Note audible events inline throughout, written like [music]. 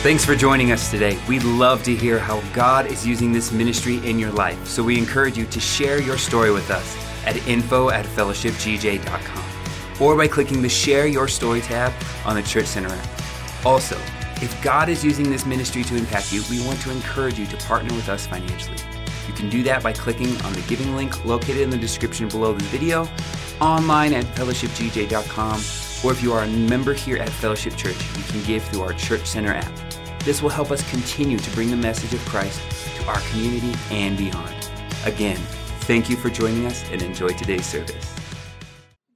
Thanks for joining us today. We'd love to hear how God is using this ministry in your life. So we encourage you to share your story with us at info at fellowshipgj.com or by clicking the Share Your Story tab on the Church Center app. Also, if God is using this ministry to impact you, we want to encourage you to partner with us financially. You can do that by clicking on the giving link located in the description below the video, online at fellowshipgj.com, or if you are a member here at Fellowship Church, you can give through our Church Center app. This will help us continue to bring the message of Christ to our community and beyond. Again, thank you for joining us and enjoy today's service.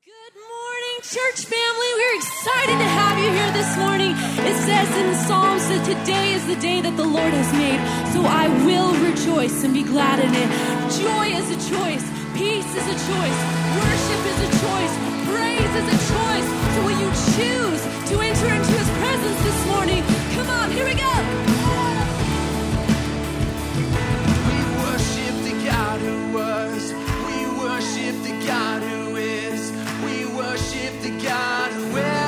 Good morning, church family. We're excited to have you here this morning. It says in Psalms that today is the day that the Lord has made, so I will rejoice and be glad in it. Joy is a choice, peace is a choice, worship is a choice, praise is a choice. So will you choose to enter into his presence this morning? Come on, here we go. We worship the God who was. We worship the God who is. We worship the God who evermore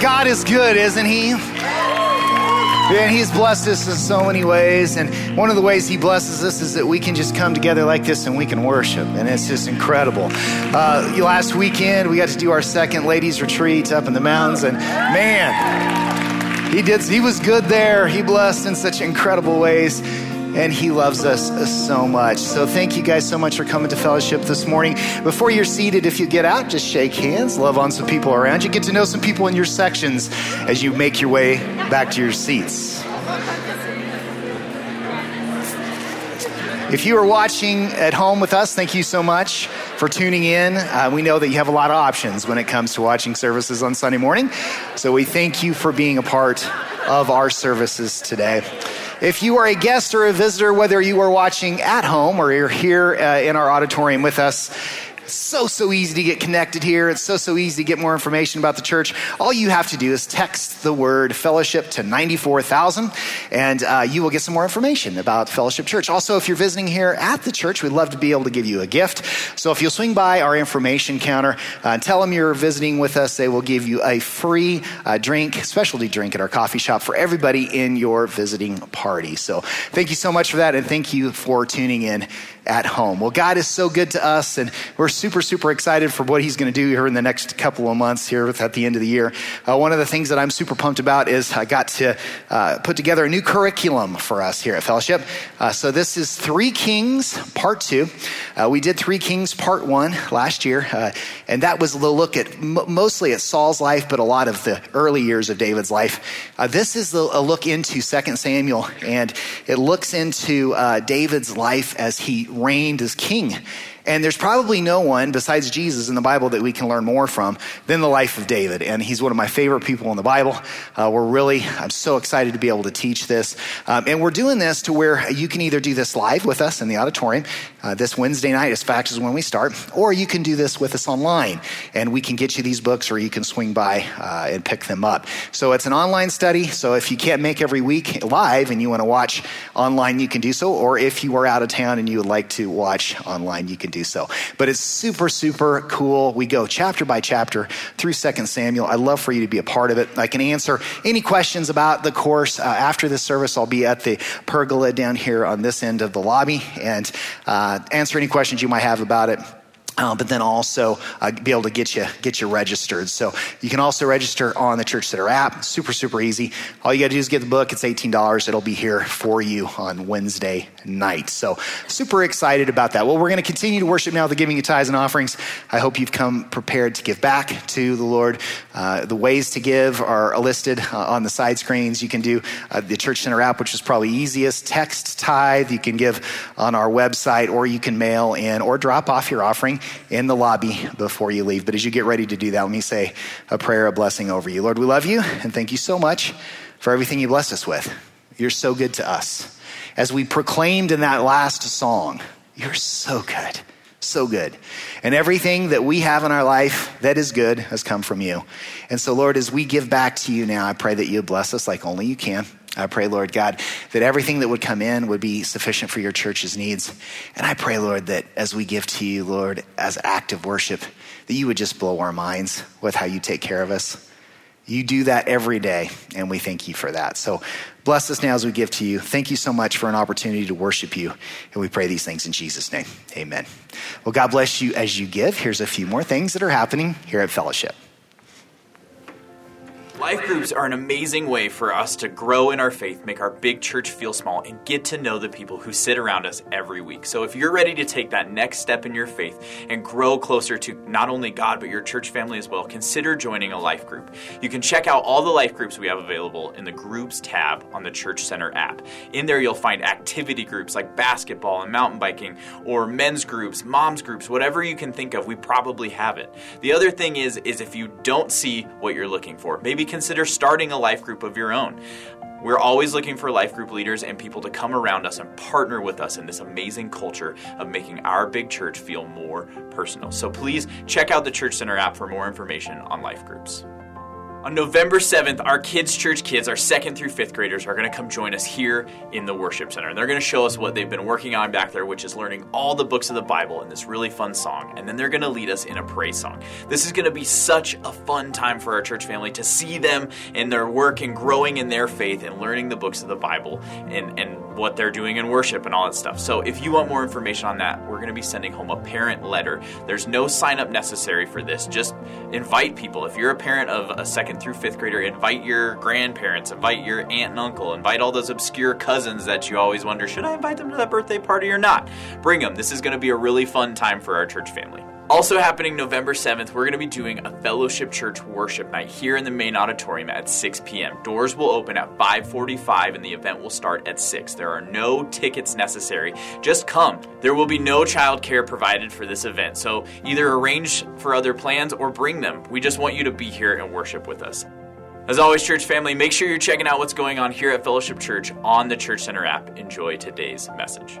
God is good, isn't He? And He's blessed us in so many ways. And one of the ways He blesses us is that we can just come together like this and we can worship. And it's just incredible. Uh, last weekend, we got to do our second ladies' retreat up in the mountains. And man, He did, He was good there. He blessed in such incredible ways and He loves us so much. So, thank you guys so much for coming to fellowship this morning. Before you're seated, if you get out, just shake hands, love on some people around you, get to know some people in your sections as you make your way back to your seats. If you are watching at home with us, thank you so much for tuning in. Uh, we know that you have a lot of options when it comes to watching services on Sunday morning. So we thank you for being a part of our services today. If you are a guest or a visitor, whether you are watching at home or you're here uh, in our auditorium with us, so, so easy to get connected here. It's so, so easy to get more information about the church. All you have to do is text the word fellowship to 94,000 and uh, you will get some more information about Fellowship Church. Also, if you're visiting here at the church, we'd love to be able to give you a gift. So if you'll swing by our information counter, uh, tell them you're visiting with us, they will give you a free uh, drink, specialty drink at our coffee shop for everybody in your visiting party. So thank you so much for that and thank you for tuning in at home. Well, God is so good to us, and we're super, super excited for what He's going to do here in the next couple of months here at the end of the year. Uh, one of the things that I'm super pumped about is I got to uh, put together a new curriculum for us here at Fellowship. Uh, so this is Three Kings Part Two. Uh, we did Three Kings Part One last year, uh, and that was the look at m- mostly at Saul's life, but a lot of the early years of David's life. Uh, this is the, a look into Second Samuel, and it looks into David's life as he reigned as king. And there's probably no one besides Jesus in the Bible that we can learn more from than the life of David. And he's one of my favorite people in the Bible. Uh, we're really, I'm so excited to be able to teach this. Um, and we're doing this to where you can either do this live with us in the auditorium uh, this Wednesday night, as fact is when we start, or you can do this with us online. And we can get you these books or you can swing by uh, and pick them up. So it's an online study. So if you can't make every week live and you want to watch online, you can do so. Or if you are out of town and you would like to watch online, you can do do so. But it's super, super cool. We go chapter by chapter through Second Samuel. I'd love for you to be a part of it. I can answer any questions about the course uh, after this service. I'll be at the pergola down here on this end of the lobby and uh, Uh, answer any questions you might have about it. Uh, but then also uh, be able to get you get you registered. So you can also register on the Church Center app. Super super easy. All you got to do is get the book. It's eighteen dollars. It'll be here for you on Wednesday night. So super excited about that. Well, we're going to continue to worship now. The giving of tithes and offerings. I hope you've come prepared to give back to the Lord. Uh, the ways to give are listed uh, on the side screens. You can do uh, the Church Center app, which is probably easiest. Text tithe. You can give on our website, or you can mail in, or drop off your offering in the lobby before you leave. But as you get ready to do that, let me say a prayer, a blessing over you. Lord, we love you and thank you so much for everything you blessed us with. You're so good to us. As we proclaimed in that last song, you're so good, so good. And everything that we have in our life that is good has come from you. And so, Lord, as we give back to you now, I pray that you bless us like only you can. I pray, Lord God, that everything that would come in would be sufficient for your church's needs. And I pray, Lord, that as we give to you, Lord, as active worship, that you would just blow our minds with how you take care of us. You do that every day, and we thank you for that. So bless us now as we give to you. Thank you so much for an opportunity to worship you. And we pray these things in Jesus' name. Amen. Well, God bless you as you give. Here's a few more things that are happening here at Fellowship. Life groups are an amazing way for us to grow in our faith, make our big church feel small, and get to know the people who sit around us every week. So, if you're ready to take that next step in your faith and grow closer to not only God, but your church family as well, consider joining a life group. You can check out all the life groups we have available in the Groups tab on the Church Center app. In there, you'll find activity groups like basketball and mountain biking, or men's groups, moms groups, whatever you can think of, we probably have it. The other thing is, is if you don't see what you're looking for, maybe consider starting a life group of your own. We're always looking for life group leaders and people to come around us and partner with us in this amazing culture of making our big church feel more personal. So please check out the Church Center app for more information on life groups. On November 7th, our Kids Church kids, our second through fifth graders, are going to come join us here in the worship center. And they're going to show us what they've been working on back there, which is learning all the books of the Bible in this really fun song. And then they're going to lead us in a praise song. This is going to be such a fun time for our church family to see them in their work and growing in their faith and learning the books of the Bible and, and what they're doing in worship and all that stuff. So if you want more information on that, we're going to be sending home a parent letter. There's no sign up necessary for this. Just invite people. If you're a parent of a second through fifth grader, invite your grandparents, invite your aunt and uncle, invite all those obscure cousins that you always wonder, should I invite them to that birthday party or not? Bring them. This is going to be a really fun time for our church family. Also happening November 7th, we're going to be doing a Fellowship Church worship night here in the main auditorium at 6 p.m. Doors will open at 5:45 and the event will start at 6. There are no tickets necessary. Just come. There will be no childcare provided for this event. So either arrange for other plans or bring them. We just want you to be here and worship with us. As always, church family, make sure you're checking out what's going on here at Fellowship Church on the Church Center app. Enjoy today's message.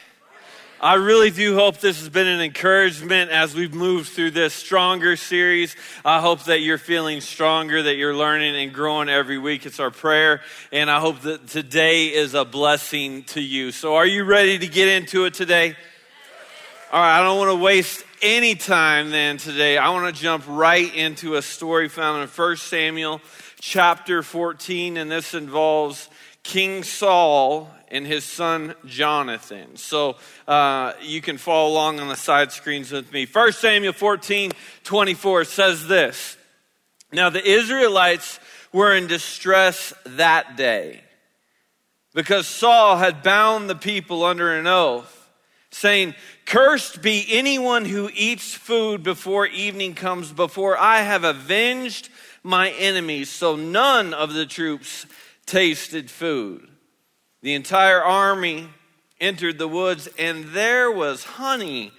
I really do hope this has been an encouragement as we've moved through this stronger series. I hope that you're feeling stronger, that you're learning and growing every week. It's our prayer. And I hope that today is a blessing to you. So are you ready to get into it today? All right, I don't want to waste any time then today. I want to jump right into a story found in 1 Samuel chapter 14, and this involves King Saul and his son Jonathan. So uh, you can follow along on the side screens with me. 1 Samuel 14 24 says this Now the Israelites were in distress that day because Saul had bound the people under an oath, saying, Cursed be anyone who eats food before evening comes, before I have avenged my enemies. So none of the troops tasted food. The entire army entered the woods, and there was honey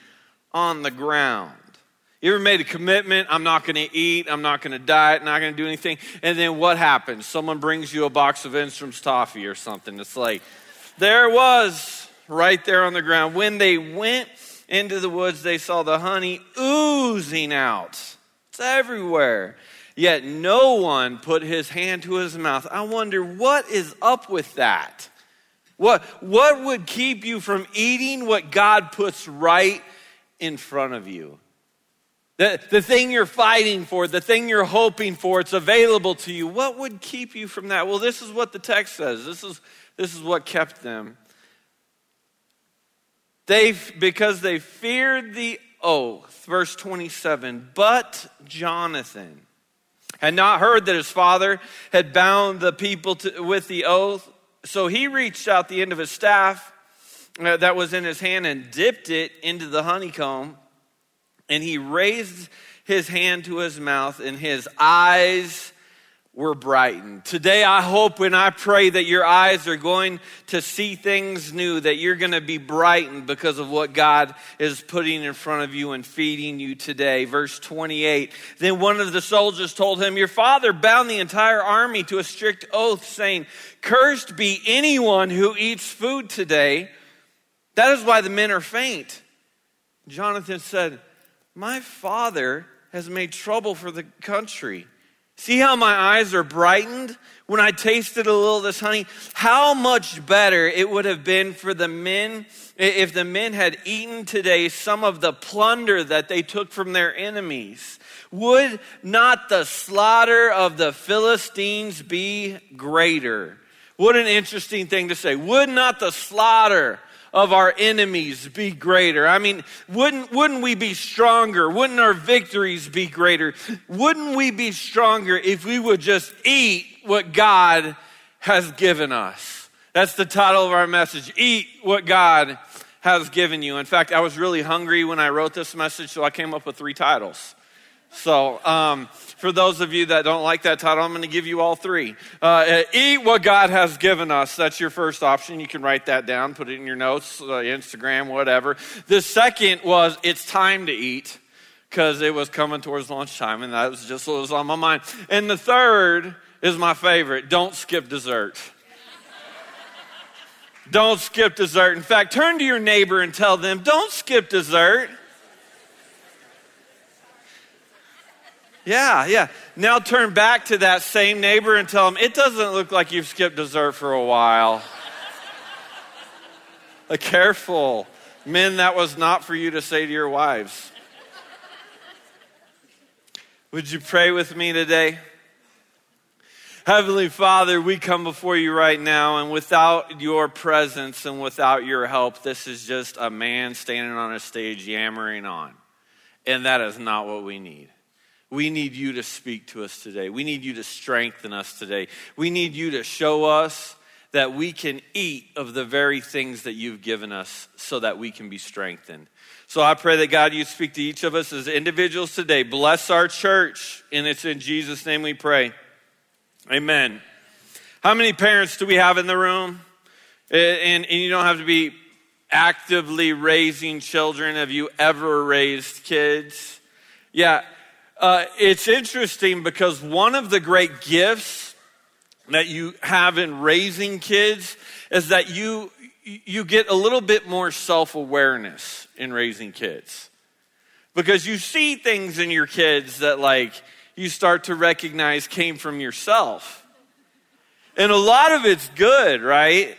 on the ground. You ever made a commitment? I'm not going to eat. I'm not going to diet. Not going to do anything. And then what happens? Someone brings you a box of Enstrom's toffee or something. It's like, there was right there on the ground. When they went into the woods, they saw the honey oozing out. It's everywhere. Yet no one put his hand to his mouth. I wonder what is up with that? What, what would keep you from eating what God puts right in front of you? The, the thing you're fighting for, the thing you're hoping for, it's available to you. What would keep you from that? Well, this is what the text says. This is, this is what kept them. They, because they feared the oath, verse 27, but Jonathan had not heard that his father had bound the people to, with the oath. So he reached out the end of his staff uh, that was in his hand and dipped it into the honeycomb. And he raised his hand to his mouth, and his eyes were brightened. Today, I hope and I pray that your eyes are going to see things new, that you're going to be brightened because of what God is putting in front of you and feeding you today. Verse 28 Then one of the soldiers told him, Your father bound the entire army to a strict oath, saying, Cursed be anyone who eats food today. That is why the men are faint. Jonathan said, My father has made trouble for the country. See how my eyes are brightened when I tasted a little of this honey? How much better it would have been for the men if the men had eaten today some of the plunder that they took from their enemies. Would not the slaughter of the Philistines be greater? What an interesting thing to say. Would not the slaughter of our enemies be greater? I mean, wouldn't, wouldn't we be stronger? Wouldn't our victories be greater? Wouldn't we be stronger if we would just eat what God has given us? That's the title of our message. Eat what God has given you. In fact, I was really hungry when I wrote this message, so I came up with three titles. So, um, for those of you that don't like that title, I'm going to give you all three. Uh, uh, eat what God has given us. That's your first option. You can write that down, put it in your notes, uh, Instagram, whatever. The second was it's time to eat because it was coming towards lunchtime, and that was just what was on my mind. And the third is my favorite don't skip dessert. don't skip dessert. In fact, turn to your neighbor and tell them, don't skip dessert. Yeah, yeah. Now turn back to that same neighbor and tell him, it doesn't look like you've skipped dessert for a while. [laughs] uh, careful. Men, that was not for you to say to your wives. Would you pray with me today? Heavenly Father, we come before you right now, and without your presence and without your help, this is just a man standing on a stage yammering on. And that is not what we need. We need you to speak to us today. We need you to strengthen us today. We need you to show us that we can eat of the very things that you've given us so that we can be strengthened. So I pray that God, you speak to each of us as individuals today. Bless our church, and it's in Jesus' name we pray. Amen. How many parents do we have in the room? And, and you don't have to be actively raising children. Have you ever raised kids? Yeah, uh, it's interesting because one of the great gifts that you have in raising kids is that you you get a little bit more self-awareness in raising kids. Because you see things in your kids that like you start to recognize came from yourself. And a lot of it's good right?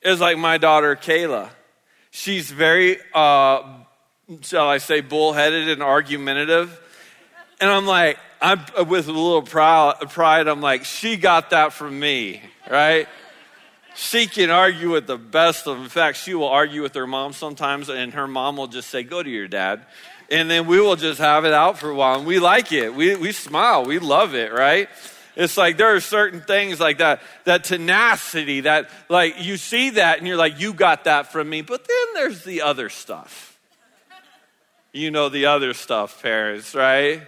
It's like my daughter kayla. She's very uh, shall i say bullheaded and argumentative and I'm like, I'm uh, with a little pride, I'm like, she got that from me, right? she can argue with the best of them. In fact, she will argue with her mom sometimes, and her mom will just say, Go to your dad. And then we will just have it out for a while. And we like it. We, we smile. We love it, right? It's like there are certain things like that, that tenacity, that like you see that and you're like, you got that from me. But then there's the other stuff. You know the other stuff, parents, right?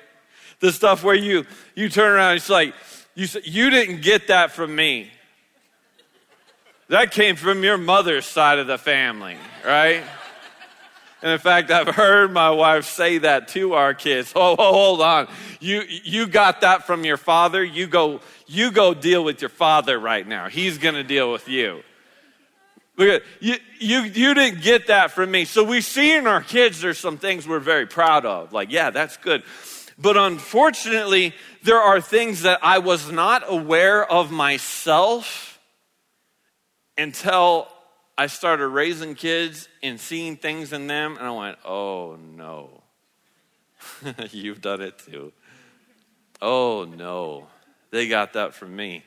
The stuff where you you turn around it's like you you didn't get that from me. That came from your mother's side of the family right? And in fact i've heard my wife say that to our kids. [laughs] Oh, hold on. You you got that from your father. You go you go deal with your father right now. He's going to deal with you. Look you, you, you didn't get that from me. So we see in our kids there's some things we're very proud of. Like, yeah, that's good. But unfortunately, there are things that I was not aware of myself until I started raising kids and seeing things in them, and I went, oh no. [laughs] You've done it too. Oh no. They got that from me.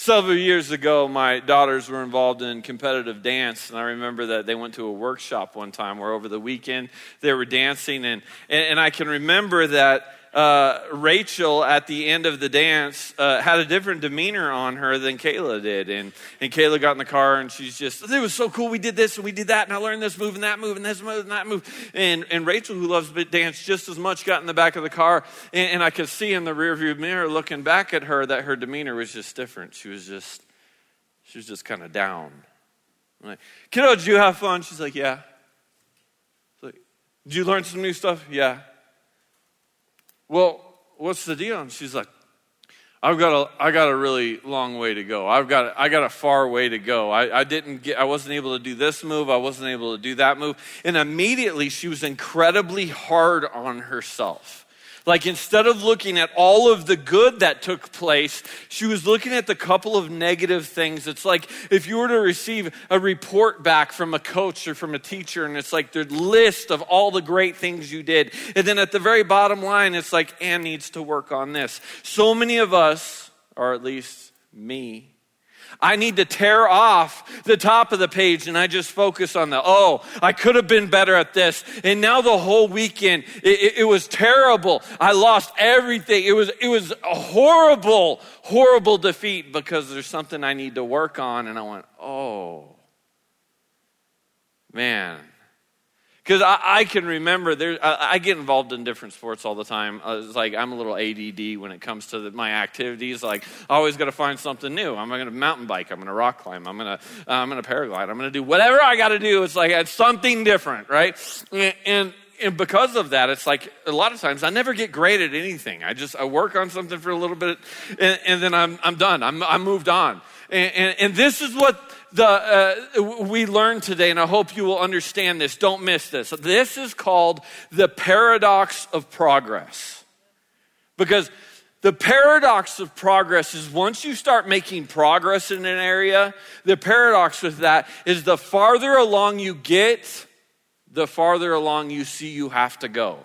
Several years ago, my daughters were involved in competitive dance, and I remember that they went to a workshop one time where over the weekend they were dancing, and, and, and I can remember that uh, Rachel at the end of the dance uh, had a different demeanor on her than Kayla did. And, and Kayla got in the car and she's just, it was so cool. We did this and we did that and I learned this move and that move and this move and that move. And, and Rachel, who loves dance just as much, got in the back of the car. And, and I could see in the rearview mirror looking back at her that her demeanor was just different. She was just, she was just kind of down. I'm like, kiddo, did you have fun? She's like, yeah. Like, did you learn some new stuff? Yeah. Well, what's the deal? And she's like, I've got a, I got a really long way to go. I've got, I got a far way to go. I, I didn't get, I wasn't able to do this move. I wasn't able to do that move. And immediately she was incredibly hard on herself. Like instead of looking at all of the good that took place, she was looking at the couple of negative things. It's like if you were to receive a report back from a coach or from a teacher, and it's like the list of all the great things you did. And then at the very bottom line, it's like, Anne needs to work on this. So many of us, or at least me, I need to tear off the top of the page and I just focus on the, oh, I could have been better at this. And now the whole weekend, it, it, it was terrible. I lost everything. It was, it was a horrible, horrible defeat because there's something I need to work on. And I went, oh, man. Because I, I, can remember there, I, I, get involved in different sports all the time. Uh, it's like I'm a little ADD when it comes to the, my activities. Like I always got to find something new. I'm going to mountain bike. I'm going to rock climb. I'm going to uh, I'm going to paraglide. I'm going to do whatever I got to do. It's like it's something different, right? And, and and because of that, it's like a lot of times I never get great at anything. I just I work on something for a little bit, and, and then I'm I'm done. I'm I'm moved on. And, and, and this is what the, uh, we learned today, and I hope you will understand this. Don't miss this. This is called the paradox of progress. Because the paradox of progress is once you start making progress in an area, the paradox with that is the farther along you get, the farther along you see you have to go.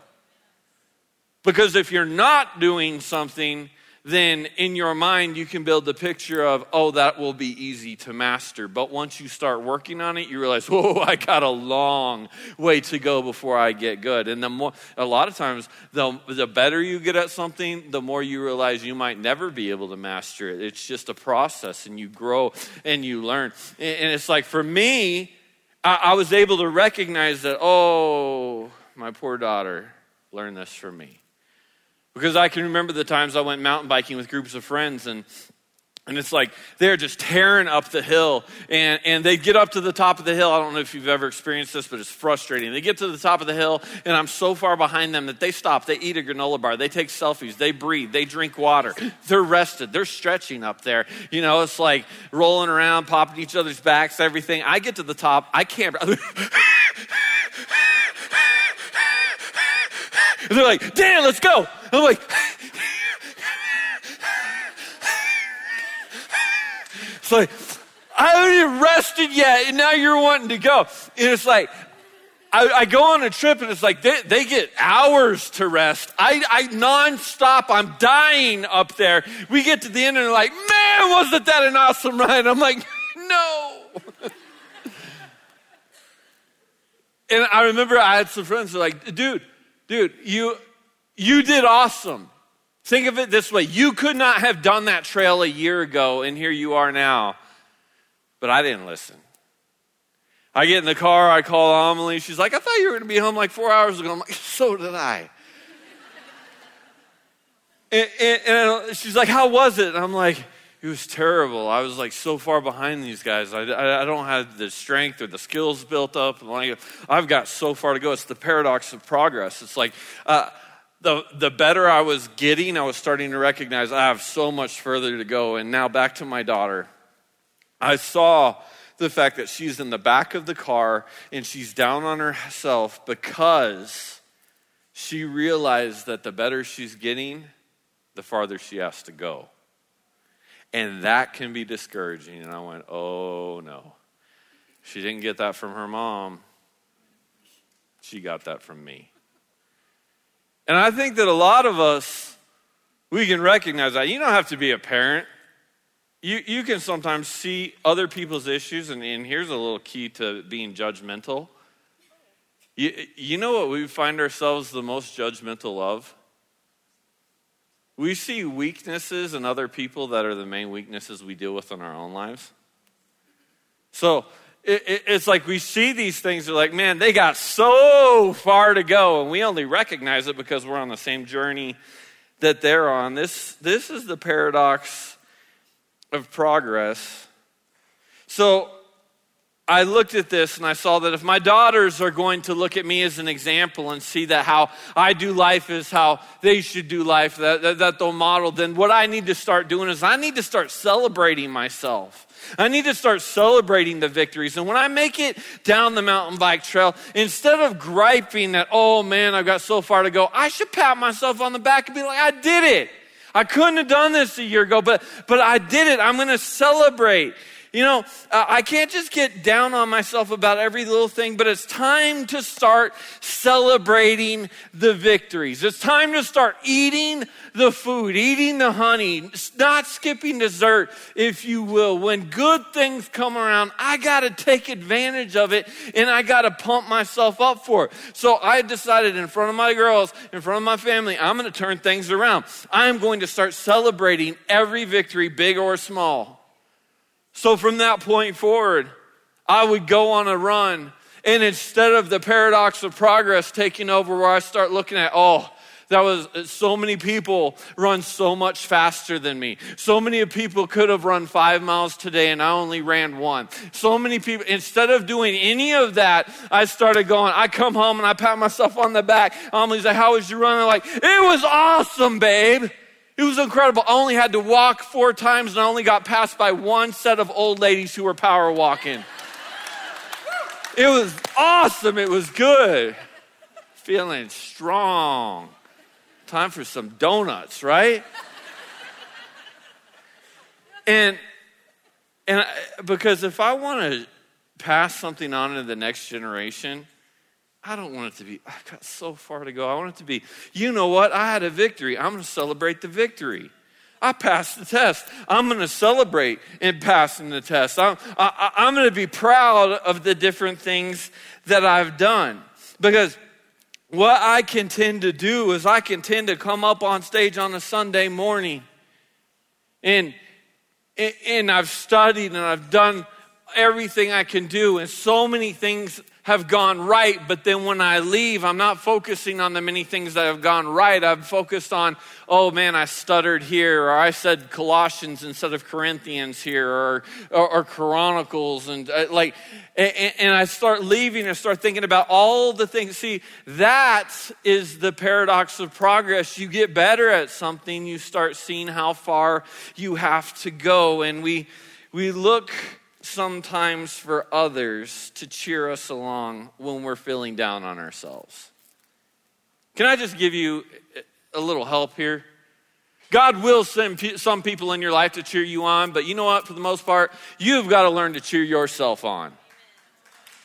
Because if you're not doing something, then in your mind you can build the picture of, oh, that will be easy to master. But once you start working on it, you realize, whoa, [laughs] oh, I got a long way to go before I get good. And the more, a lot of times, the, the better you get at something, the more you realize you might never be able to master it. It's just a process, and you grow and you learn. And it's like for me, I, I was able to recognize that, oh, my poor daughter learned this from me. Because I can remember the times I went mountain biking with groups of friends and and it's like they're just tearing up the hill. And, and they get up to the top of the hill. I don't know if you've ever experienced this, but it's frustrating. They get to the top of the hill, and I'm so far behind them that they stop. They eat a granola bar. They take selfies. They breathe. They drink water. They're rested. They're stretching up there. You know, it's like rolling around, popping each other's backs, everything. I get to the top. I can't. [laughs] they're like, Dan, let's go. I'm like, it's like, I haven't rested yet, and now you're wanting to go. And it's like, I, I, go on a trip and it's like they, they get hours to rest. I, I nonstop, I'm dying up there. We get to the end and they're like, man, wasn't that an awesome ride? I'm like, no. [laughs] and I remember I had some friends who were like, dude, dude, you, you did awesome. Think of it this way you could not have done that trail a year ago, and here you are now. But I didn't listen. I get in the car, I call Amelie. She's like, I thought you were going to be home like four hours ago. I'm like, so did I. [laughs] and, and, and, she's like, How was it? And I'm like, It was terrible. I was like so far behind these guys. I, I, I don't have the strength or the skills built up. Like, I've got so far to go. It's the paradox of progress. It's like, uh, the, the better I was getting, I was starting to recognize I have so much further to go. And now back to my daughter. I saw the fact that she's in the back of the car and she's down on herself because she realized that the better she's getting, the farther she has to go. And that can be discouraging. And I went, oh no. She didn't get that from her mom, she got that from me. And I think that a lot of us, we can recognize that. You don't have to be a parent. You, you can sometimes see other people's issues, and, and here's a little key to being judgmental. You, you know what we find ourselves the most judgmental of? We see weaknesses in other people that are the main weaknesses we deal with in our own lives. So it, it, it's like we see these things, we're like, man, they got so far to go, and we only recognize it because we're on the same journey that they're on. This, this is the paradox of progress. So I looked at this and I saw that if my daughters are going to look at me as an example and see that how I do life is how they should do life, that, that, that they'll model, then what I need to start doing is I need to start celebrating myself. I need to start celebrating the victories. And when I make it down the mountain bike trail, instead of griping that, oh man, I've got so far to go, I should pat myself on the back and be like, I did it. I couldn't have done this a year ago, but, but I did it. I'm going to celebrate. You know, uh, I can't just get down on myself about every little thing, but it's time to start celebrating the victories. It's time to start eating the food, eating the honey, not skipping dessert, if you will. When good things come around, I got to take advantage of it and I got to pump myself up for it. So I decided in front of my girls, in front of my family, I'm going to turn things around. I'm going to start celebrating every victory, big or small. So from that point forward, I would go on a run And instead of the paradox of progress taking over, where I start looking at, oh, that was uh, so many people run so much faster than me. So many people could have run five miles today and I only ran one. So many people, instead of doing any of that, I started going, I come home and I pat myself on the back. Emily's like, How was your run? I'm like, It was awesome, babe. It was incredible. I only had to walk four times and I only got passed by one set of old ladies who were power walking. It was awesome. It was good. Feeling strong. Time for some donuts, right? and and I, because if I want to pass something on to the next generation, I don't want it to be, I've got so far to go. I want it to be, you know what? I had a victory. I'm going to celebrate the victory. I passed the test. I'm going to celebrate in passing the test. I'm, I, am going to be proud of the different things that I've done. Because what I can tend to do is I can tend to come up on stage on a Sunday morning and, and I've studied and I've done everything I can do, and so many things have gone right, but then when I leave, I'm not focusing on the many things that have gone right. I'm focused on, oh man, I stuttered here, or I said Colossians instead of Corinthians here, or, or, or Chronicles, and uh, like, and, and I start leaving and start thinking about all the things. See, that is the paradox of progress. You get better at something, you start seeing how far you have to go, and we, we look sometimes for others to cheer us along when we're feeling down on ourselves. Can I just give you a little help here? God will send some people in your life to cheer you on, but you know what? For the most part, you've got to learn to cheer yourself on.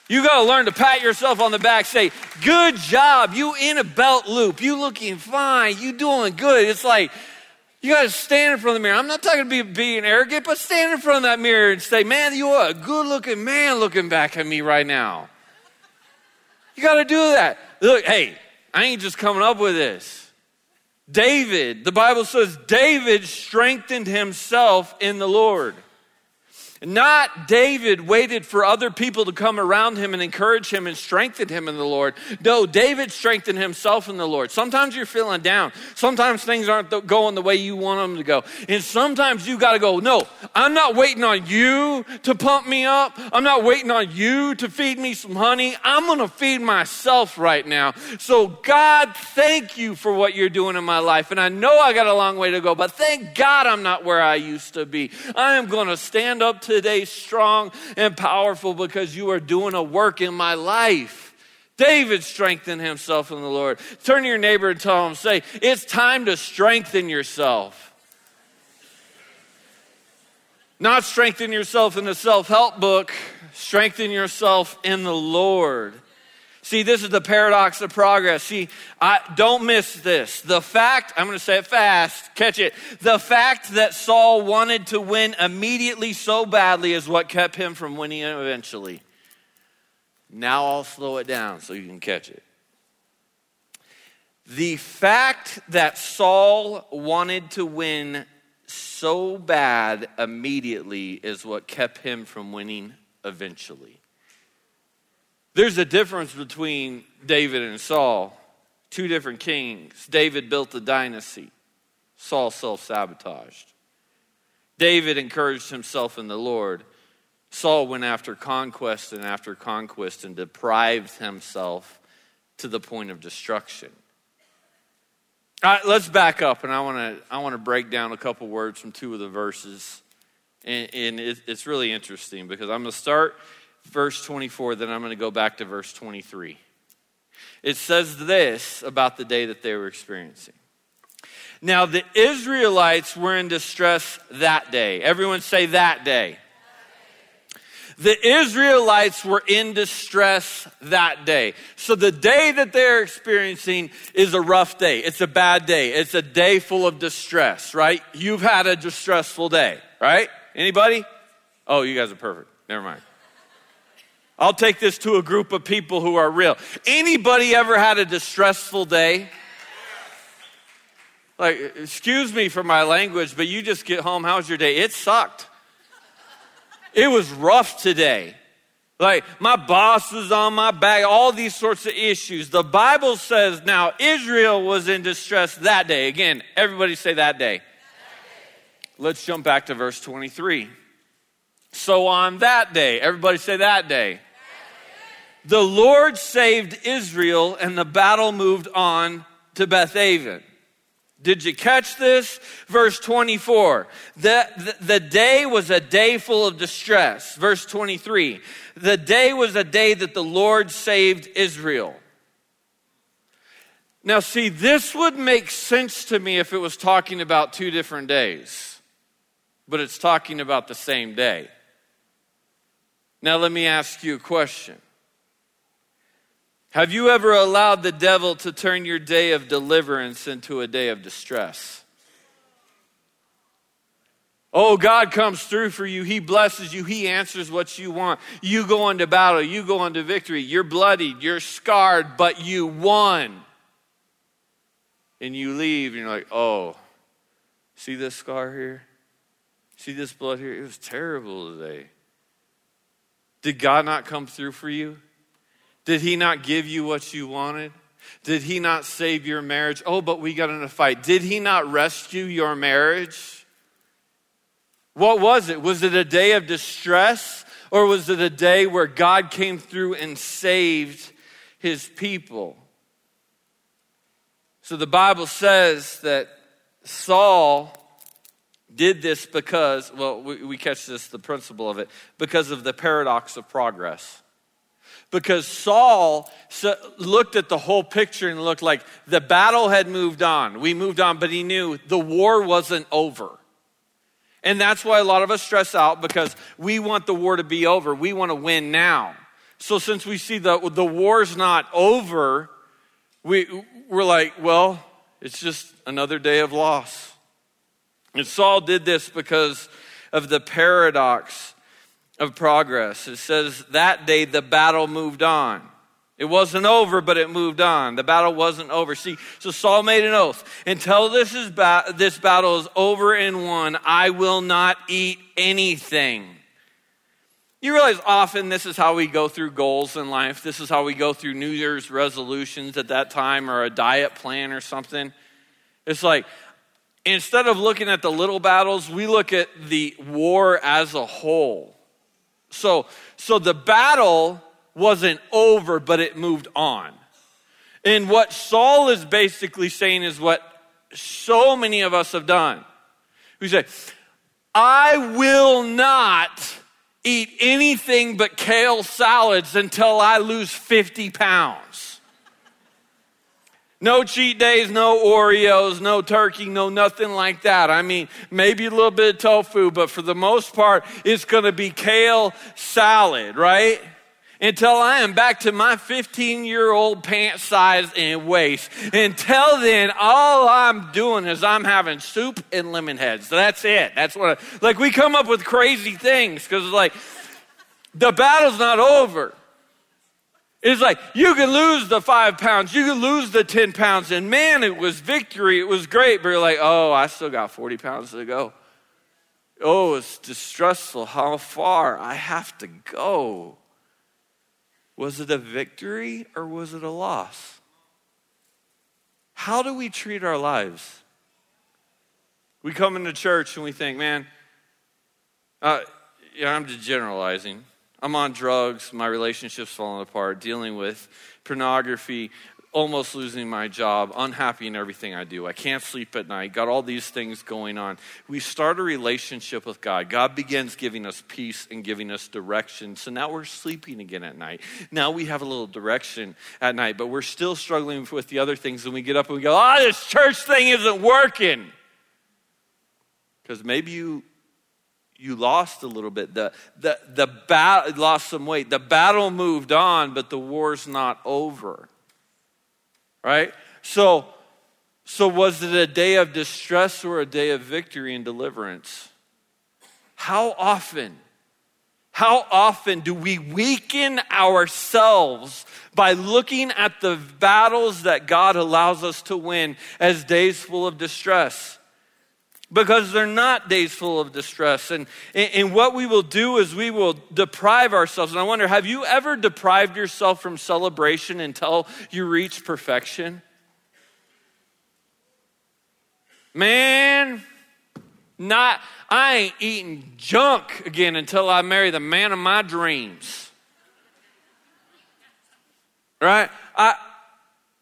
You got to learn to pat yourself on the back, say, Good job. You in a belt loop. You looking fine. You doing good. It's like, you got to stand in front of the mirror. I'm not talking about being arrogant, but stand in front of that mirror and say, Man, you are a good looking man looking back at me right now. You got to do that. Look, hey, I ain't just coming up with this. David, the Bible says, David strengthened himself in the Lord. Not David waited for other people to come around him and encourage him and strengthen him in the Lord. No, David strengthened himself in the Lord. Sometimes you're feeling down. Sometimes things aren't going the way you want them to go. And sometimes you got to go, no, I'm not waiting on you to pump me up. I'm not waiting on you to feed me some honey. I'm going to feed myself right now. So, God, thank you for what you're doing in my life. And I know I got a long way to go, but thank God I'm not where I used to be. I am going to stand up today strong and powerful because you are doing a work in my life. David strengthened himself in the Lord. Turn to your neighbor and tell him, say, it's time to strengthen yourself. Not strengthen yourself in a self help book, strengthen yourself in the Lord. See, this is the paradox of progress. See, I, don't miss this. The fact, I'm going to say it fast, catch it. The fact that Saul wanted to win immediately so badly is what kept him from winning eventually. Now I'll slow it down so you can catch it. The fact that Saul wanted to win so bad immediately is what kept him from winning eventually. There's a difference between David and Saul, two different kings. David built a dynasty, Saul self sabotaged. David encouraged himself in the Lord. Saul went after conquest and after conquest and deprived himself to the point of destruction. All right, let's back up, and I want to I want to break down a couple words from two of the verses, and, and it, it's really interesting because I'm going to start verse 24, then I'm going to go back to verse 23. It says this about the day that they were experiencing. Now, the Israelites were in distress that day. Everyone say that day. The Israelites were in distress that day. So the day that they're experiencing is a rough day. It's a bad day. It's a day full of distress, right? You've had a distressful day, right? Anybody? Oh, you guys are perfect. Never mind. I'll take this to a group of people who are real. Anybody ever had a distressful day? Like, excuse me for my language, but you just get home, how's your day? It sucked. It was rough today. Like, my boss was on my back, all these sorts of issues. The Bible says now Israel was in distress that day. Again, everybody say that day. Let's jump back to verse 23. So on that day, everybody say that day. The Lord saved Israel and the battle moved on to Beth Aven. Did you catch this? Verse 24. The, the, the, day was a day full of distress. Verse 23. The day was a day that the Lord saved Israel. Now, see, this would make sense to me if it was talking about two different days, but it's talking about the same day. Now, let me ask you a question have you ever allowed the devil to turn your day of deliverance into a day of distress? Oh, God comes through for you. He blesses you. He answers what you want. You go into battle. You go into victory. You're bloodied. You're scarred, but you won. And you leave and you're like, oh, see this scar here? See this blood here? It was terrible today. Did God not come through for you? Did he not give you what you wanted? Did he not save your marriage? Oh, but we got in a fight. Did he not rescue your marriage? What was it? Was it a day of distress or was it a day where God came through and saved his people? So the Bible says that Saul did this because, well, we, we catch this, the principle of it, because of the paradox of progress because Saul looked at the whole picture and looked like the battle had moved on. We moved on, but he knew the war wasn't over. And that's why a lot of us stress out because we want the war to be over. We want to win now. So since we see that the, the war's not over, we, we're like, well, it's just another day of loss. And Saul did this because of the paradox of progress. It says that day the battle moved on. It wasn't over, but it moved on. The battle wasn't over. See, so Saul made an oath. Until this, is ba- this battle is over and won, I will not eat anything. You realize often this is how we go through goals in life. This is how we go through New Year's resolutions at that time or a diet plan or something. It's like, instead of looking at the little battles, we look at the war as a whole. So, so the battle wasn't over, but it moved on. And what Saul is basically saying is what so many of us have done. We say, I will not eat anything but kale salads until I lose 50 pounds. No cheat days, no Oreos, no turkey, no nothing like that. I mean, maybe a little bit of tofu, but for the most part, it's going to be kale salad, right? Until I am back to my 15 year old pant size and waist. Until then, all I'm doing is I'm having soup and Lemonheads. That's it. That's what, I, like, we come up with crazy things because, like, the battle's not over. It's like you can lose the five pounds, you can lose the 10 pounds, and man, it was victory. It was great. But you're like, oh, I still got 40 pounds to go. Oh, it's distressful. How far I have to go. Was it a victory or was it a loss? How do we treat our lives? We come into church and we think, man, uh, yeah, I'm just generalizing. I'm on drugs, my relationship's falling apart, dealing with pornography, almost losing my job, unhappy in everything I do. I can't sleep at night, got all these things going on. We start a relationship with God. God begins giving us peace and giving us direction. So now we're sleeping again at night. Now we have a little direction at night, but we're still struggling with the other things. And we get up and we go, oh, this church thing isn't working. Because maybe you you lost a little bit. The, the, the bat, lost some weight. The battle moved on, but the war's not over. Right? So, so was it a day of distress or a day of victory and deliverance? How often? How often do we weaken ourselves by looking at the battles that God allows us to win as days full of distress? Because they're not days full of distress. And, and what we will do is we will deprive ourselves. And I wonder, have you ever deprived yourself from celebration until you reach perfection? Man, not I ain't eating junk again until I marry the man of my dreams. Right? I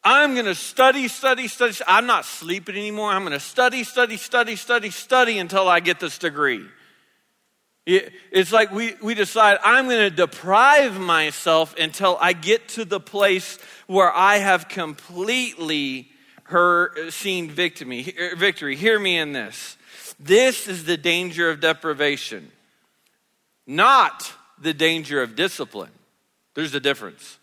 I'm going to study, study, study. I'm not sleeping anymore. I'm going to study, study, study, study, study until I get this degree. It's like we, we decide I'm going to deprive myself until I get to the place where I have completely her seen victory. Victory. Hear me in this. This is the danger of deprivation, not the danger of discipline. There's a difference.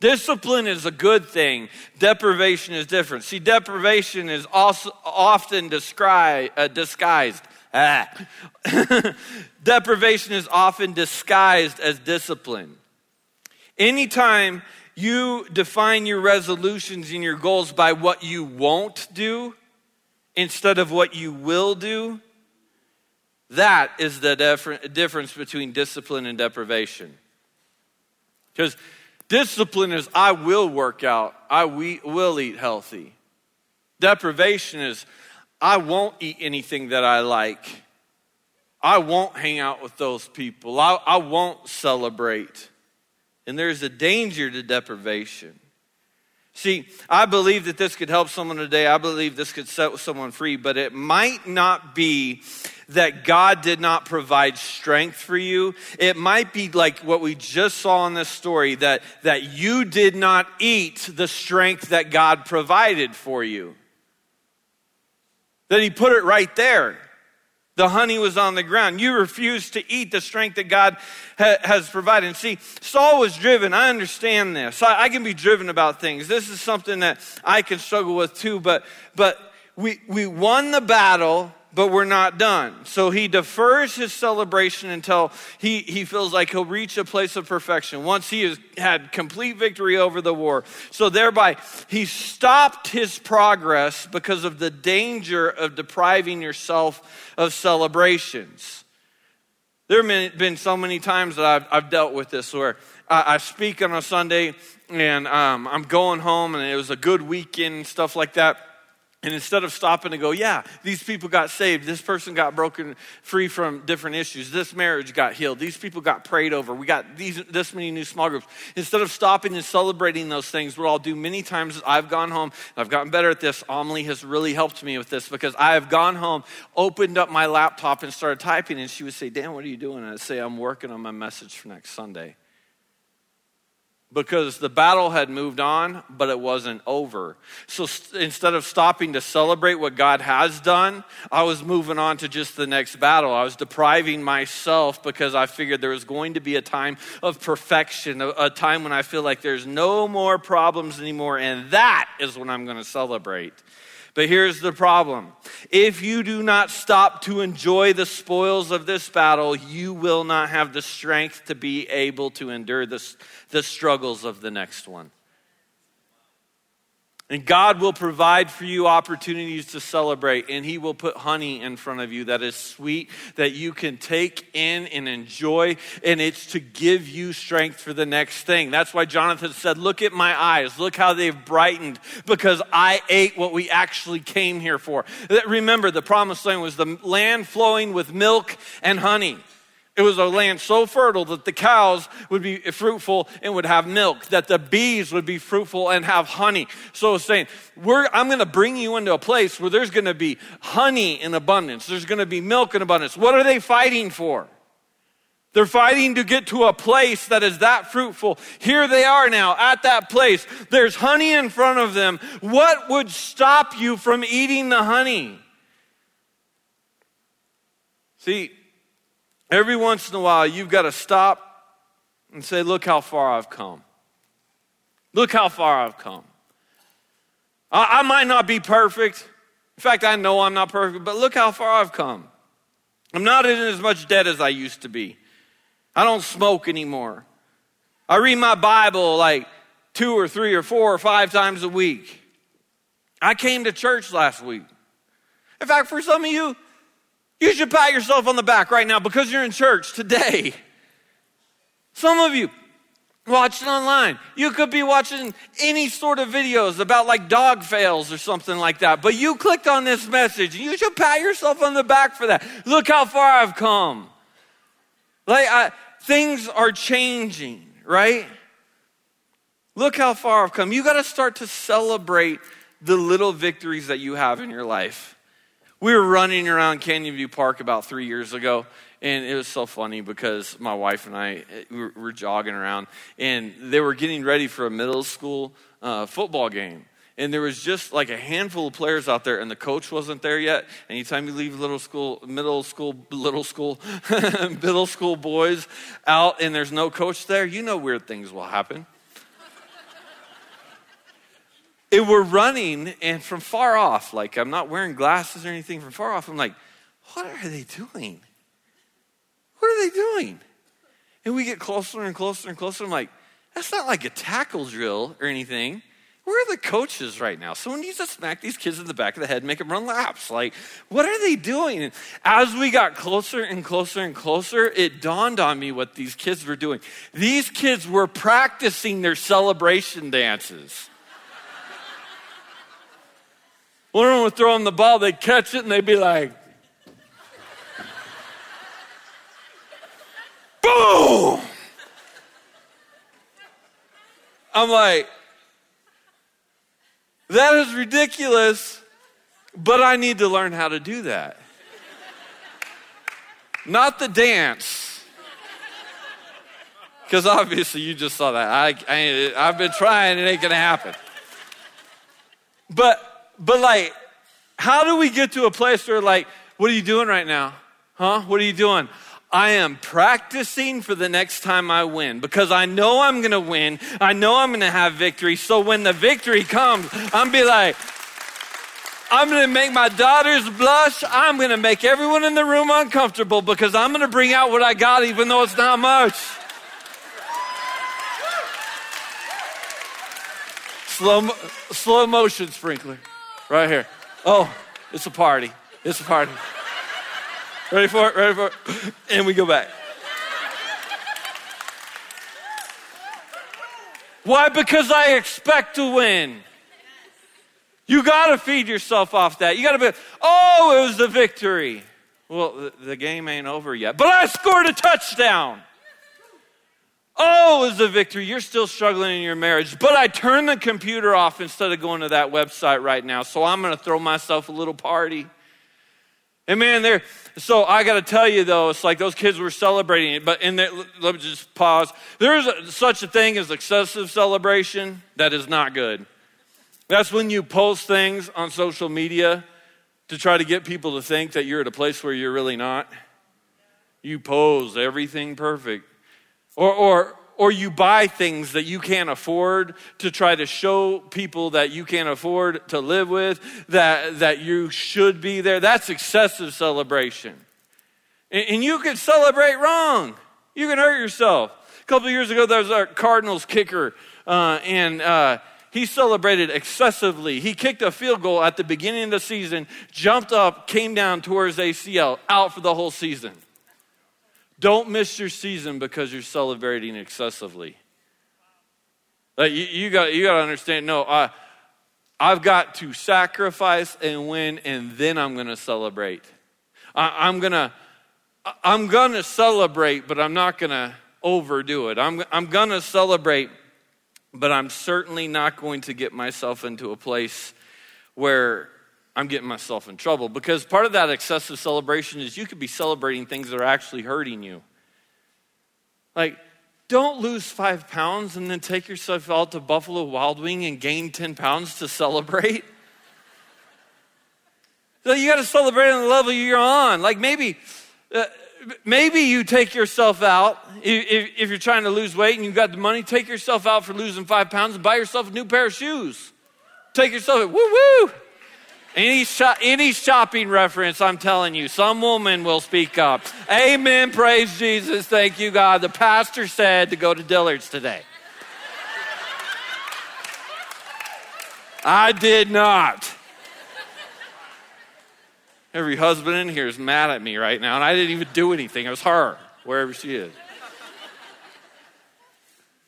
Discipline is a good thing. Deprivation is different. See, deprivation is also often descri- uh, disguised. Ah. [laughs] deprivation is often disguised as discipline. Anytime you define your resolutions and your goals by what you won't do instead of what you will do, that is the difference between discipline and deprivation. Because Discipline is I will work out, I will eat healthy. Deprivation is I won't eat anything that I like. I won't hang out with those people. I, I won't celebrate. And there's a danger to deprivation. See, I believe that this could help someone today. I believe this could set someone free, but it might not be that God did not provide strength for you. It might be like what we just saw in this story that, that you did not eat the strength that God provided for you. That He put it right there. The honey was on the ground. You refused to eat the strength that God ha- has provided. And see, Saul was driven. I understand this. I-, I can be driven about things. This is something that I can struggle with too. But, but we, we won the battle but we're not done. So he defers his celebration until he, he feels like he'll reach a place of perfection once he has had complete victory over the war. So thereby, he stopped his progress because of the danger of depriving yourself of celebrations. There have been so many times that I've, I've dealt with this where I, I speak on a Sunday and um, I'm going home and it was a good weekend, stuff like that and instead of stopping to go, yeah, these people got saved, this person got broken free from different issues, this marriage got healed, these people got prayed over, we got these this many new small groups. Instead of stopping and celebrating those things, what I'll do many times I've gone home, I've gotten better at this. Amelie has really helped me with this because I have gone home, opened up my laptop, and started typing, and she would say, Dan, what are you doing? And I'd say, I'm working on my message for next Sunday because the battle had moved on, but it wasn't over. So st- instead of stopping to celebrate what God has done, I was moving on to just the next battle. I was depriving myself because I figured there was going to be a time of perfection, a, a time when I feel like there's no more problems anymore, and that is when I'm going to celebrate. But here's the problem if you do not stop to enjoy the spoils of this battle, you will not have the strength to be able to endure the struggles of the next one. And God will provide for you opportunities to celebrate, and He will put honey in front of you that is sweet, that you can take in and enjoy, and it's to give you strength for the next thing. That's why Jonathan said, Look at my eyes, look how they've brightened, because I ate what we actually came here for. Remember, the promised land was the land flowing with milk and honey. It was a land so fertile that the cows would be fruitful and would have milk, that the bees would be fruitful and have honey. So it's saying, I'm going to bring you into a place where there's going to be honey in abundance, there's going to be milk in abundance. What are they fighting for? They're fighting to get to a place that is that fruitful. Here they are now at that place. There's honey in front of them. What would stop you from eating the honey? See, Every once in a while, you've got to stop and say, Look how far I've come. Look how far I've come. I, I might not be perfect. In fact, I know I'm not perfect, but look how far I've come. I'm not in as much debt as I used to be. I don't smoke anymore. I read my Bible like two or three or four or five times a week. I came to church last week. In fact, for some of you, You should pat yourself on the back right now because you're in church today. Some of you watching online, you could be watching any sort of videos about like dog fails or something like that, but you clicked on this message and you should pat yourself on the back for that. Look how far I've come. Like, I, things are changing, right? Look how far I've come. You got to start to celebrate the little victories that you have in your life. We were running around Canyon View Park about three years ago, and it was so funny because my wife and I we were, jogging around, and they were getting ready for a middle school uh, football game. And there was just like a handful of players out there, and the coach wasn't there yet. Anytime you leave little school, middle school, little school, [laughs] middle school boys out, and there's no coach there, you know weird things will happen. It were running, and from far off, like I'm not wearing glasses or anything, from far off, I'm like, what are they doing? What are they doing? And we get closer and closer and closer. I'm like, that's not like a tackle drill or anything. Where are the coaches right now? Someone needs to smack these kids in the back of the head and make them run laps. Like, what are they doing? And as we got closer and closer and closer, it dawned on me what these kids were doing. These kids were practicing their celebration dances. One of them would throw them the ball, they'd catch it, and they'd be like, boom! I'm like, that is ridiculous, but I need to learn how to do that. Not the dance. Because obviously you just saw that. I, I, I've been trying, it ain't gonna happen. But but like, how do we get to a place where like, what are you doing right now? Huh? What are you doing? I am practicing for the next time I win because I know I'm going to win. I know I'm going to have victory. So when the victory comes, I'm be like, I'm going to make my daughters blush. I'm going to make everyone in the room uncomfortable because I'm going to bring out what I got even though it's not much. Slow, slow motion sprinkler. Right here. Oh, it's a party. It's a party. Ready for it? Ready for it? [clears throat] And we go back. Why? Because I expect to win. You got to feed yourself off that. You got to be, oh, it was the victory. Well, the, the game ain't over yet, but I scored a touchdown. Oh, it was a victory. You're still struggling in your marriage. But I turned the computer off instead of going to that website right now. So I'm going to throw myself a little party. And man, there. So I got to tell you though, it's like those kids were celebrating it. But in there, let me just pause. There is a, such a thing as excessive celebration. That is not good. That's when you post things on social media to try to get people to think that you're at a place where you're really not. You pose everything perfect. Or, or, or you buy things that you can't afford to try to show people that you can't afford to live with, that, that you should be there. That's excessive celebration. And, and you can celebrate wrong. You can hurt yourself. A couple years ago, there was a Cardinals kicker, uh, and uh, he celebrated excessively. He kicked a field goal at the beginning of the season, jumped up, came down towards ACL, out for the whole season. Don't miss your season because you're celebrating excessively. Like you, you, got, you got to understand no, I, I've got to sacrifice and win, and then I'm going to celebrate. I, I'm going to. I'm to celebrate, but I'm not to overdo it. I'm, I'm to celebrate, but I'm certainly not going to get myself into a place where I'm getting myself in trouble because part of that excessive celebration is you could be celebrating things that are actually hurting you. Like, don't lose five pounds and then take yourself out to Buffalo Wild Wing and gain 10 pounds to celebrate. [laughs] So you got to celebrate on the level you're on. Like maybe, uh, maybe you take yourself out if, if, you're trying to lose weight and you've got the money. Take yourself out for losing five pounds and buy yourself a new pair of shoes. Take yourself, woo woo. Any, any shopping reference, I'm telling you, some woman will speak up. Amen. Praise Jesus. Thank you, God. The pastor said to go to Dillard's today. I did not. Every husband in here is mad at me right now, and I didn't even do anything. It was her, wherever she is.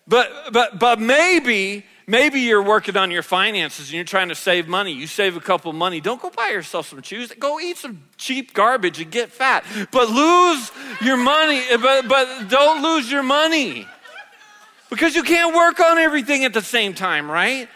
But, but, but maybe, maybe you're working on your finances and you're trying to save money. You save a couple money. Don't go buy yourself some shoes. Go eat some cheap garbage and get fat. But lose your money. But, but don't lose your money. Because you can't work on everything at the same time, right?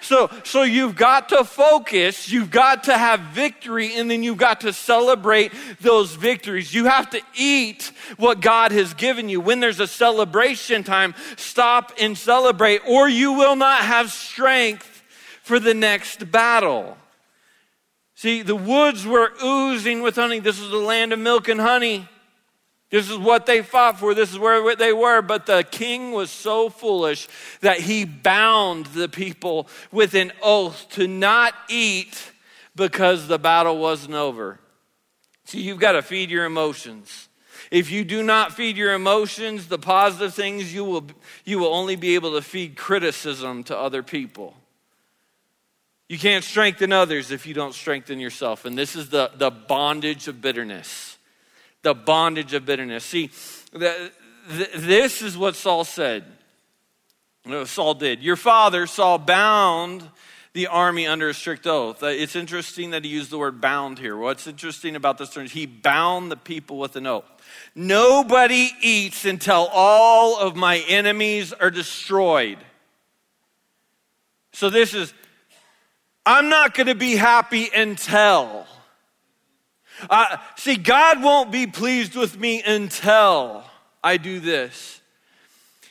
So, so you've got to focus, you've got to have victory, and then you've got to celebrate those victories. You have to eat what God has given you. When there's a celebration time, stop and celebrate, or you will not have strength for the next battle. See, the woods were oozing with honey. This was the land of milk and honey. This is what they fought for. This is where they were. But the king was so foolish that he bound the people with an oath to not eat because the battle wasn't over. See, you've got to feed your emotions. If you do not feed your emotions, the positive things, you will, you will only be able to feed criticism to other people. You can't strengthen others if you don't strengthen yourself. And this is the, the bondage of bitterness the bondage of bitterness. See, the, this is what Saul said. Saul did. Your father, Saul, bound the army under a strict oath. Uh, it's interesting that he used the word bound here. What's interesting about this term is he bound the people with an oath. Nobody eats until all of my enemies are destroyed. So this is, I'm not going to be happy until. Uh, see, God won't be pleased with me until I do this.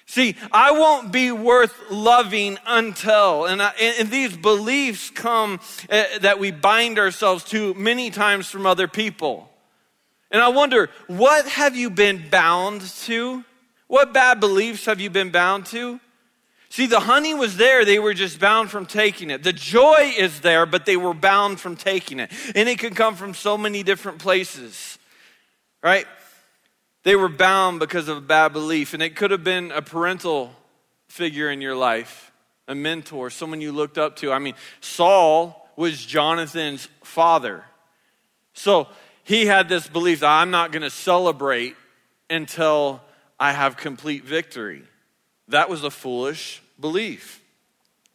See, I won't be worth loving until, and, I, and these beliefs come uh, that we bind ourselves to many times from other people. And I wonder, what have you been bound to? What bad beliefs have you been bound to? See, the honey was there, they were just bound from taking it. The joy is there, but they were bound from taking it. And it can come from so many different places, right? They were bound because of a bad belief. And it could have been a parental figure in your life, a mentor, someone you looked up to. I mean, Saul was Jonathan's father. So he had this belief that I'm not going to celebrate until I have complete victory. That was a foolish belief.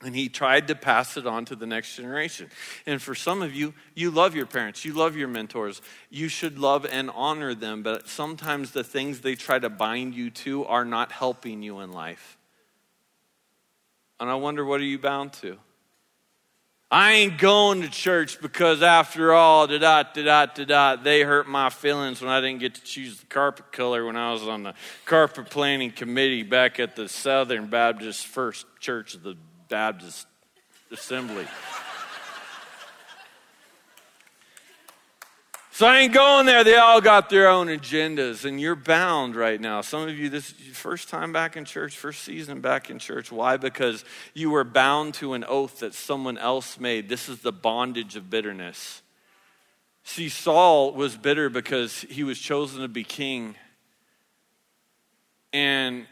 And he tried to pass it on to the next generation. And for some of you, you love your parents, you love your mentors. You should love and honor them, but sometimes the things they try to bind you to are not helping you in life. And I wonder, what are you bound to? I ain't going to church because after all, da da da da da they hurt my feelings when I didn't get to choose the carpet color when I was on the carpet planning committee back at the Southern Baptist First Church of the Baptist Assembly. So I ain't going there. They all got their own agendas, and you're bound right now. Some of you, this is your first time back in church, first season back in church. Why? Because you were bound to an oath that someone else made. This is the bondage of bitterness. See, Saul was bitter because he was chosen to be king. And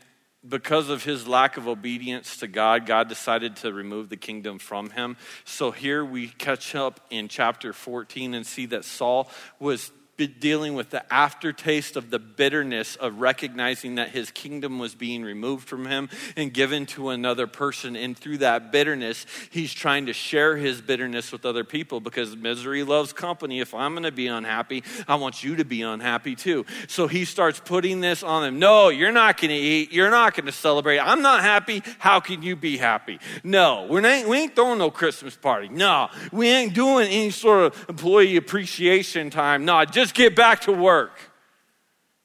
because of his lack of obedience to God, God decided to remove the kingdom from him. So here we catch up in chapter 14 and see that Saul was dealing with the aftertaste of the bitterness of recognizing that his kingdom was being removed from him and given to another person. And through that bitterness, he's trying to share his bitterness with other people because misery loves company. If I'm going to be unhappy, I want you to be unhappy too. So he starts putting this on them. No, you're not going to eat. You're not going to celebrate. I'm not happy. How can you be happy? No, we're not, we ain't throwing no Christmas party. No, we ain't doing any sort of employee appreciation time. No, just just get back to work.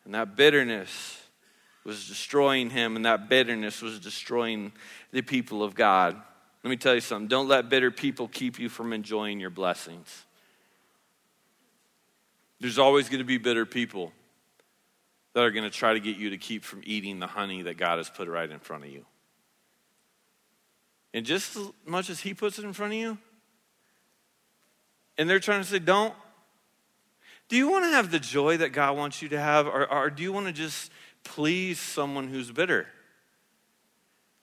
And that bitterness was destroying him, and that bitterness was destroying the people of God. Let me tell you something don't let bitter people keep you from enjoying your blessings. There's always going to be bitter people that are going to try to get you to keep from eating the honey that God has put right in front of you. And just as much as He puts it in front of you, and they're trying to say, don't, do you want to have the joy that God wants you to have, or, or do you want to just please someone who's bitter?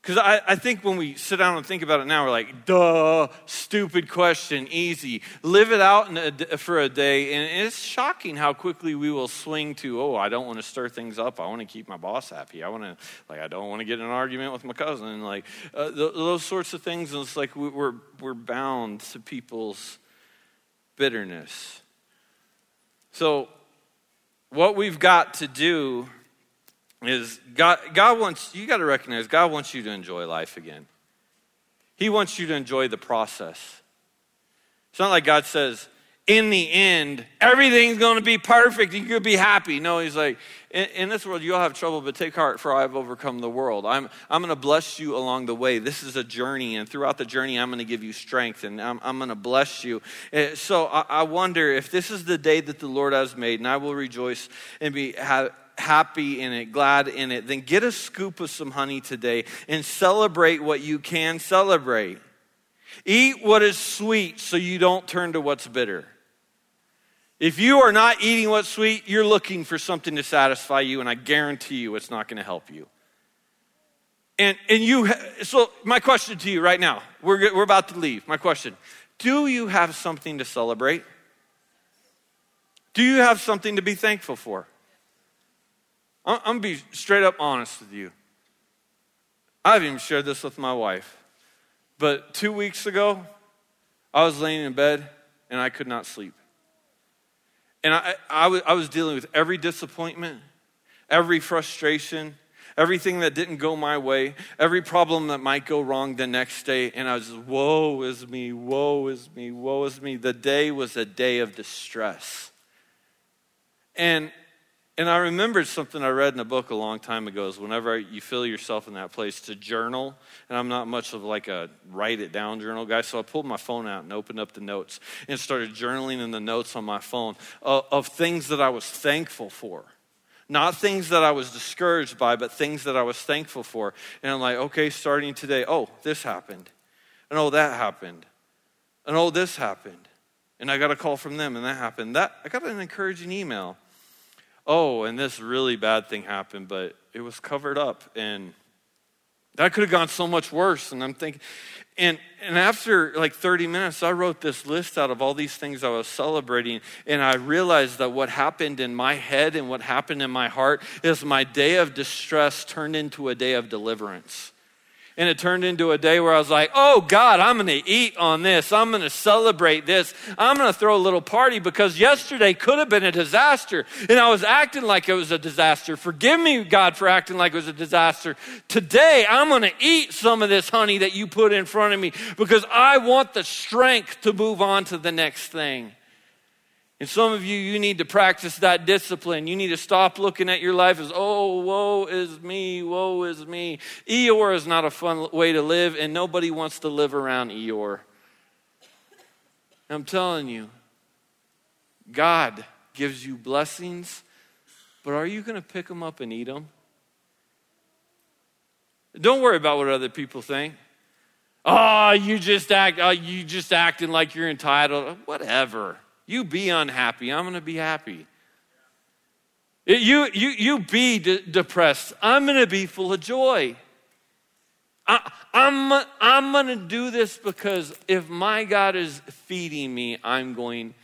Because I, I think when we sit down and think about it now, we're like, duh, stupid question, easy. Live it out a, for a day, and it's shocking how quickly we will swing to, oh, I don't want to stir things up. I want to keep my boss happy. I want to, like, I don't want to get in an argument with my cousin. Like, uh, th- those sorts of things. And it's like we're, we're bound to people's bitterness. So, what we've got to do is God, God wants, you got to recognize, God wants you to enjoy life again. He wants you to enjoy the process. It's not like God says, in the end, everything's going to be perfect. You could be happy. No, he's like, in, in, this world, you'll have trouble, but take heart, for I have overcome the world. I'm, I'm going to bless you along the way. This is a journey, and throughout the journey, I'm going to give you strength, and I'm, I'm going to bless you. Eh, so I, I, wonder if this is the day that the Lord has made, and I will rejoice and be have, happy in it, glad in it, then get a scoop of some honey today and celebrate what you can celebrate. Eat what is sweet so you don't turn to what's bitter. If you are not eating what's sweet, you're looking for something to satisfy you, and I guarantee you it's not going to help you. And, and you, so my question to you right now, we're, we're about to leave. My question Do you have something to celebrate? Do you have something to be thankful for? I'm, going to be straight up honest with you. I've even shared this with my wife. But two weeks ago, I was laying in bed and I could not sleep. And I, I, was, was dealing with every disappointment, every frustration, everything that didn't go my way, every problem that might go wrong the next day. And I was woe is me, woe is me, woe is me. The day was a day of distress. And and I remembered something I read in a book a long time ago is whenever you feel yourself in that place to journal, and I'm not much of like a write it down journal guy, so I pulled my phone out and opened up the notes and started journaling in the notes on my phone of, of things that I was thankful for. Not things that I was discouraged by, but things that I was thankful for. And I'm like, okay, starting today, oh, this happened. And oh, that happened. And oh, this happened. And I got a call from them, and that happened. That I got an encouraging email oh, and this really bad thing happened, but it was covered up. And that could have gone so much worse. And I'm thinking, and, and after like 30 minutes, I wrote this list out of all these things I was celebrating. And I realized that what happened in my head and what happened in my heart is my day of distress turned into a day of deliverance. And it turned into a day where I was like, oh God, I'm going to eat on this. I'm going to celebrate this. I'm going to throw a little party because yesterday could have been a disaster. And I was acting like it was a disaster. Forgive me, God, for acting like it was a disaster. Today, I'm going to eat some of this honey that you put in front of me because I want the strength to move on to the next thing. And some of you, you need to practice that discipline. You need to stop looking at your life as, oh, woe is me, woe is me. Eeyore is not a fun way to live, and nobody wants to live around Eeyore. I'm telling you, God gives you blessings, but are you going to pick them up and eat them? Don't worry about what other people think. Oh, you just act, oh, you just acting like you're entitled. Whatever. You be unhappy. I'm going to be happy. You, you, you be de- depressed. I'm going to be full of joy. I, I'm, I'm going to do this because if my God is feeding me, I'm going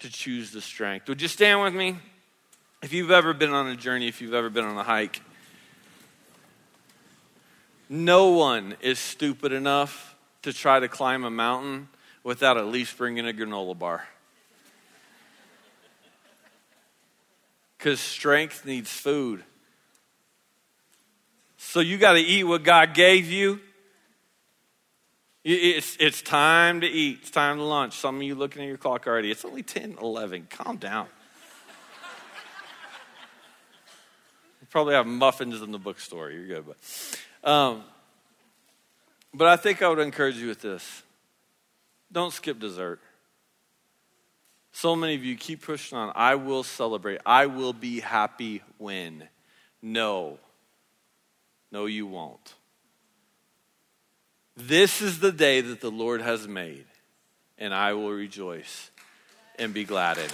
to choose the strength. Would you stand with me? If you've ever been on a journey, if you've ever been on a hike, no one is stupid enough to try to climb a mountain without at least bringing a granola bar. Because strength needs food. So you got to eat what God gave you. It's, it's time to eat. It's time to lunch. Some of you looking at your clock already. It's only 10, 11. Calm down. [laughs] you probably have muffins in the bookstore. You're good. But, um, but I think I would encourage you with this don't skip dessert. So many of you keep pushing on. I will celebrate. I will be happy when. No. No, you won't. This is the day that the Lord has made, and I will rejoice and be glad in it.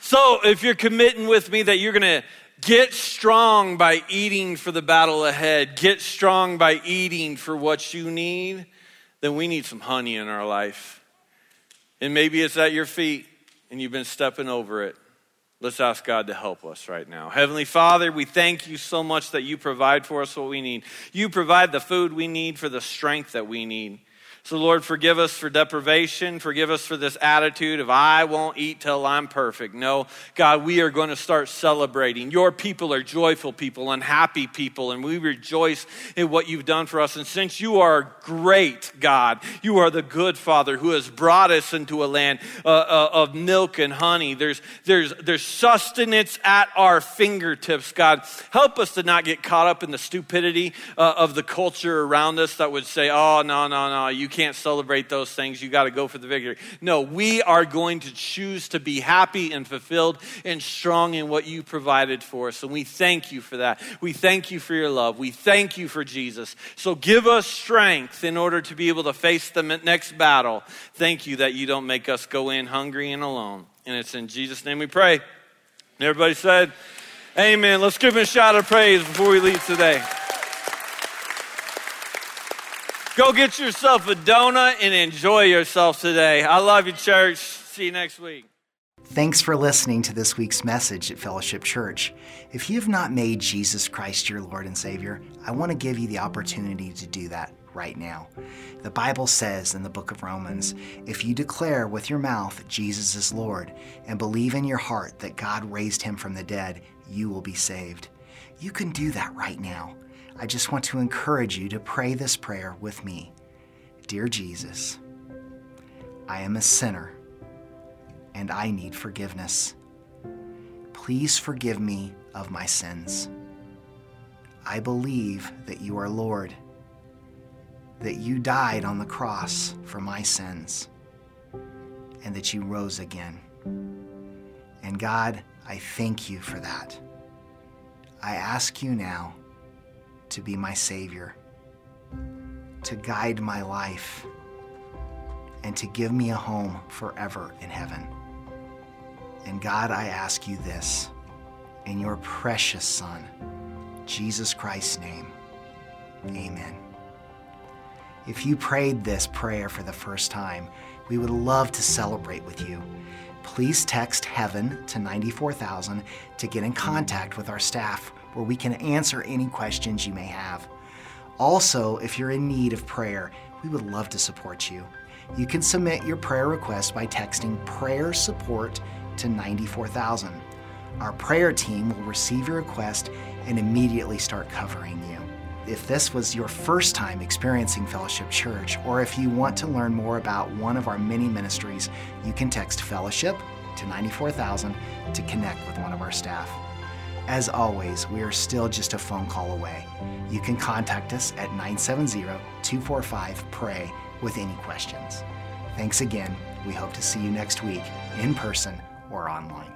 So, if you're committing with me that you're going to get strong by eating for the battle ahead, get strong by eating for what you need, then we need some honey in our life. And maybe it's at your feet and you've been stepping over it. Let's ask God to help us right now. Heavenly Father, we thank you so much that you provide for us what we need. You provide the food we need for the strength that we need. So, Lord, forgive us for deprivation. Forgive us for this attitude of, I won't eat till I'm perfect. No, God, we are going to start celebrating. Your people are joyful people and happy people, and we rejoice in what you've done for us. And since you are great, God, you are the good Father who has brought us into a land uh, uh, of milk and honey. There's, there's, there's sustenance at our fingertips, God. Help us to not get caught up in the stupidity uh, of the culture around us that would say, oh, no, no, no, you can't celebrate those things. You got to go for the victory. No, we are going to choose to be happy and fulfilled and strong in what you provided for us. And we thank you for that. We thank you for your love. We thank you for Jesus. So give us strength in order to be able to face the next battle. Thank you that you don't make us go in hungry and alone. And it's in Jesus' name we pray. And everybody said, Amen. Let's give him a shout of praise before we leave today. Go get yourself a donut and enjoy yourself today. I love you, church. See you next week. Thanks for listening to this week's message at Fellowship Church. If you have not made Jesus Christ your Lord and Savior, I want to give you the opportunity to do that right now. The Bible says in the book of Romans if you declare with your mouth Jesus is Lord and believe in your heart that God raised him from the dead, you will be saved. You can do that right now. I just want to encourage you to pray this prayer with me. Dear Jesus, I am a sinner and I need forgiveness. Please forgive me of my sins. I believe that you are Lord, that you died on the cross for my sins, and that you rose again. And God, I thank you for that. I ask you now to be my Savior, to guide my life, and to give me a home forever in heaven. And God, I ask you this in your precious Son, Jesus Christ's name. Amen. If you prayed this prayer for the first time, we would love to celebrate with you. Please text heaven to 94000 to get in contact with our staff where we can answer any questions you may have. Also, if you're in need of prayer, we would love to support you. You can submit your prayer request by texting prayer support to 94000. Our prayer team will receive your request and immediately start covering you. If this was your first time experiencing Fellowship Church, or if you want to learn more about one of our many ministries, you can text Fellowship to 94000 to connect with one of our staff. As always, we are still just a phone call away. You can contact us at 970 245 PRAY with any questions. Thanks again. We hope to see you next week in person or online.